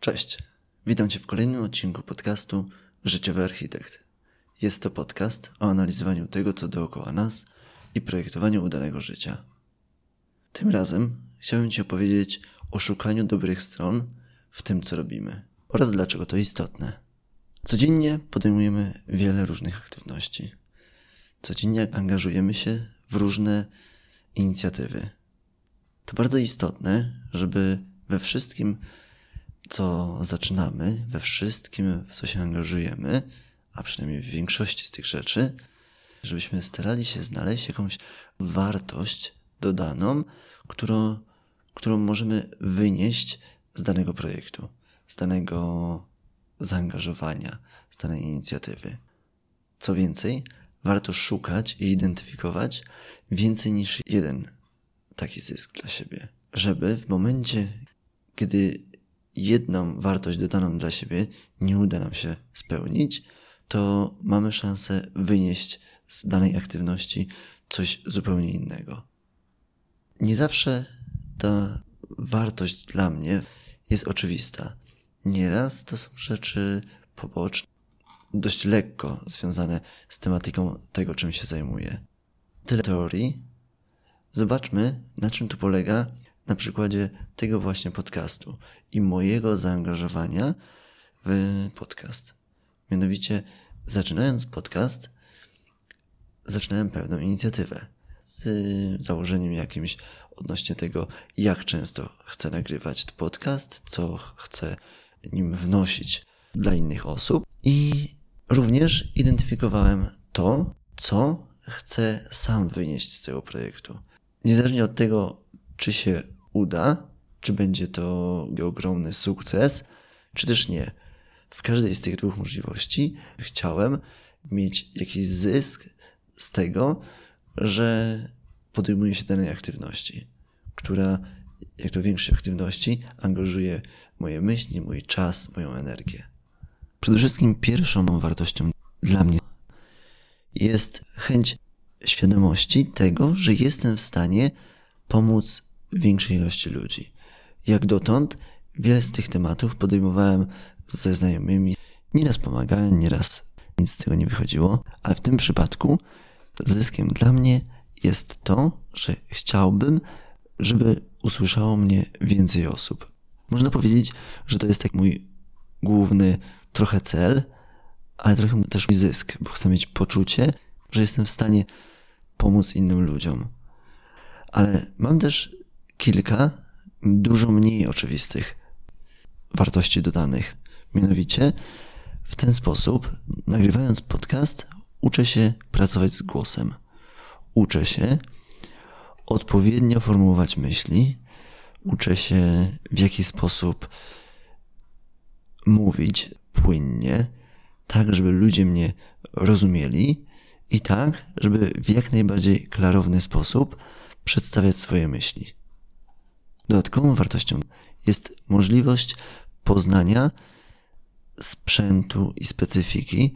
Cześć, witam Cię w kolejnym odcinku podcastu Życiowy Architekt. Jest to podcast o analizowaniu tego, co dookoła nas i projektowaniu udanego życia. Tym razem chciałbym Ci opowiedzieć o szukaniu dobrych stron w tym, co robimy oraz dlaczego to istotne. Codziennie podejmujemy wiele różnych aktywności. Codziennie angażujemy się w różne inicjatywy. To bardzo istotne, żeby we wszystkim co zaczynamy, we wszystkim, w co się angażujemy, a przynajmniej w większości z tych rzeczy, żebyśmy starali się znaleźć jakąś wartość dodaną, którą, którą możemy wynieść z danego projektu, z danego zaangażowania, z danej inicjatywy. Co więcej, warto szukać i identyfikować więcej niż jeden taki zysk dla siebie, żeby w momencie, kiedy jedną wartość dodaną dla siebie nie uda nam się spełnić, to mamy szansę wynieść z danej aktywności coś zupełnie innego. Nie zawsze ta wartość dla mnie jest oczywista. Nieraz to są rzeczy poboczne, dość lekko związane z tematyką tego, czym się zajmuję. Tyle teorii. Zobaczmy, na czym tu polega na przykładzie tego właśnie podcastu i mojego zaangażowania w podcast. Mianowicie, zaczynając podcast, zaczynałem pewną inicjatywę z założeniem jakimś odnośnie tego, jak często chcę nagrywać podcast, co chcę nim wnosić dla innych osób i również identyfikowałem to, co chcę sam wynieść z tego projektu. Niezależnie od tego, czy się uda, czy będzie to ogromny sukces, czy też nie. W każdej z tych dwóch możliwości chciałem mieć jakiś zysk z tego, że podejmuję się danej aktywności, która, jak to większej aktywności, angażuje moje myśli, mój czas, moją energię. Przede wszystkim pierwszą wartością dla mnie jest chęć świadomości tego, że jestem w stanie pomóc większej ilości ludzi. Jak dotąd wiele z tych tematów podejmowałem ze znajomymi. Nieraz pomagałem, nieraz nic z tego nie wychodziło, ale w tym przypadku zyskiem dla mnie jest to, że chciałbym, żeby usłyszało mnie więcej osób. Można powiedzieć, że to jest tak mój główny trochę cel, ale trochę też mój zysk, bo chcę mieć poczucie, że jestem w stanie pomóc innym ludziom. Ale mam też kilka dużo mniej oczywistych wartości dodanych. Mianowicie w ten sposób, nagrywając podcast, uczę się pracować z głosem. Uczę się odpowiednio formułować myśli, uczę się w jaki sposób mówić płynnie, tak, żeby ludzie mnie rozumieli i tak, żeby w jak najbardziej klarowny sposób przedstawiać swoje myśli. Dodatkową wartością jest możliwość poznania sprzętu i specyfiki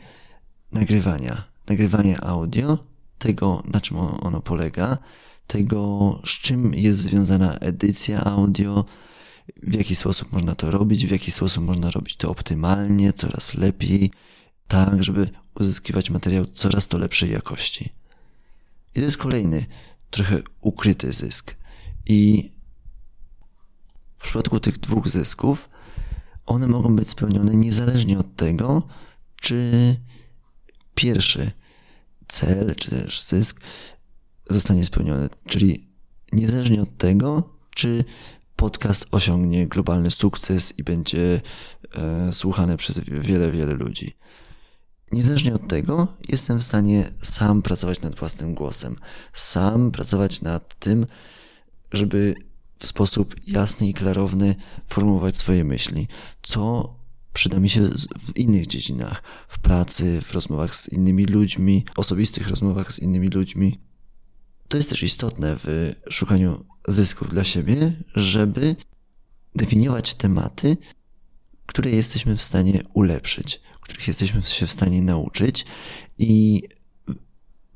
nagrywania. Nagrywania audio, tego na czym ono polega, tego z czym jest związana edycja audio, w jaki sposób można to robić, w jaki sposób można robić to optymalnie, coraz lepiej, tak, żeby uzyskiwać materiał coraz to lepszej jakości. I to jest kolejny, trochę ukryty zysk. I w przypadku tych dwóch zysków, one mogą być spełnione niezależnie od tego, czy pierwszy cel, czy też zysk zostanie spełniony. Czyli niezależnie od tego, czy podcast osiągnie globalny sukces i będzie e, słuchany przez wiele, wiele ludzi. Niezależnie od tego, jestem w stanie sam pracować nad własnym głosem, sam pracować nad tym, żeby w sposób jasny i klarowny formułować swoje myśli, co przyda mi się w innych dziedzinach, w pracy, w rozmowach z innymi ludźmi, osobistych rozmowach z innymi ludźmi. To jest też istotne w szukaniu zysków dla siebie, żeby definiować tematy, które jesteśmy w stanie ulepszyć, których jesteśmy się w stanie nauczyć i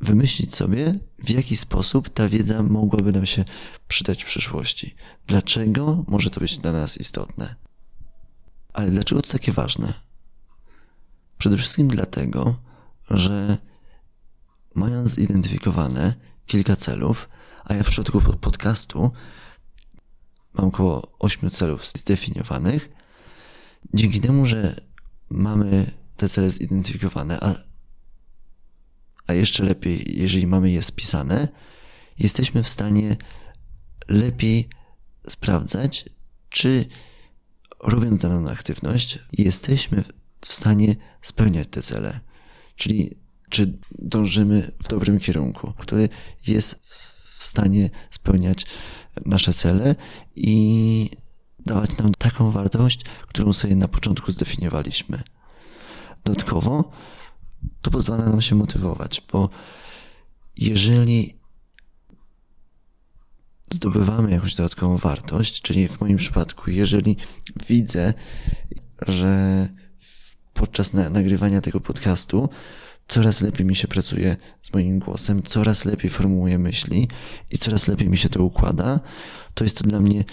wymyślić sobie, w jaki sposób ta wiedza mogłaby nam się przydać w przyszłości. Dlaczego może to być dla nas istotne? Ale dlaczego to takie ważne? Przede wszystkim dlatego, że mając zidentyfikowane kilka celów, a ja w przypadku podcastu mam około 8 celów zdefiniowanych, dzięki temu, że mamy te cele zidentyfikowane, a, a jeszcze lepiej, jeżeli mamy je spisane, jesteśmy w stanie lepiej sprawdzać, czy robiąc daną aktywność, jesteśmy w stanie spełniać te cele. Czyli czy dążymy w dobrym kierunku, który jest w stanie spełniać nasze cele i dawać nam taką wartość, którą sobie na początku zdefiniowaliśmy. Dodatkowo to pozwala nam się motywować, bo jeżeli zdobywamy jakąś dodatkową wartość, czyli w moim przypadku, jeżeli widzę, że podczas nagrywania tego podcastu coraz lepiej mi się pracuje z moim głosem, coraz lepiej formułuję myśli i coraz lepiej mi się to układa, to jest to dla mnie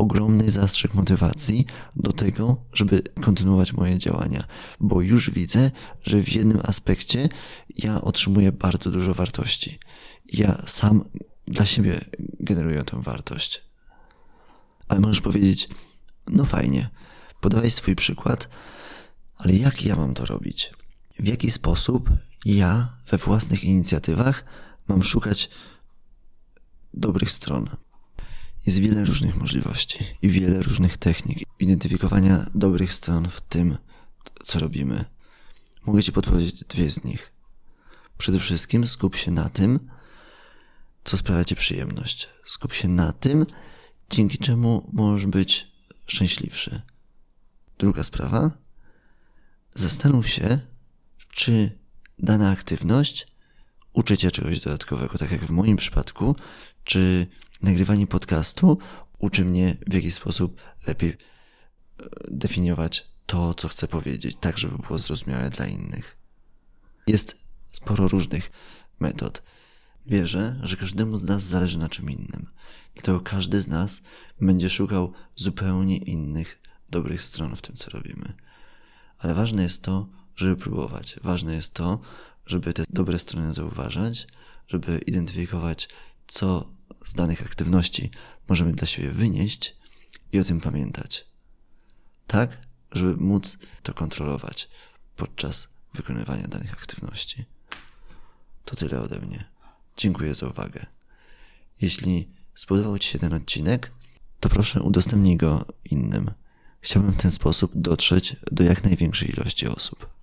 ogromny zastrzyk motywacji do tego, żeby kontynuować moje działania, bo już widzę, że w jednym aspekcie ja otrzymuję bardzo dużo wartości. Ja sam dla siebie generuję tę wartość. Ale możesz powiedzieć, no fajnie, podawaj swój przykład, ale jak ja mam to robić? W jaki sposób ja we własnych inicjatywach mam szukać dobrych stron? Jest wiele różnych możliwości i wiele różnych technik identyfikowania dobrych stron w tym, co robimy. Mogę Ci podpowiedzieć dwie z nich. Przede wszystkim skup się na tym, co sprawia Ci przyjemność. Skup się na tym, dzięki czemu możesz być szczęśliwszy. Druga sprawa. Zastanów się, czy dana aktywność uczy Cię czegoś dodatkowego, tak jak w moim przypadku, czy nagrywanie podcastu uczy mnie w jakiś sposób lepiej e, definiować to, co chcę powiedzieć, tak żeby było zrozumiałe dla innych. Jest sporo różnych metod. Wierzę, że każdemu z nas zależy na czym innym. Dlatego każdy z nas będzie szukał zupełnie innych dobrych stron w tym, co robimy. Ale ważne jest to, żeby próbować. Ważne jest to, żeby te dobre strony zauważać, żeby identyfikować, co z danych aktywności możemy dla siebie wynieść i o tym pamiętać. Tak, żeby móc to kontrolować podczas wykonywania danych aktywności. To tyle ode mnie. Dziękuję za uwagę. Jeśli spodobał Ci się ten odcinek, to proszę udostępnij go innym. Chciałbym w ten sposób dotrzeć do jak największej ilości osób.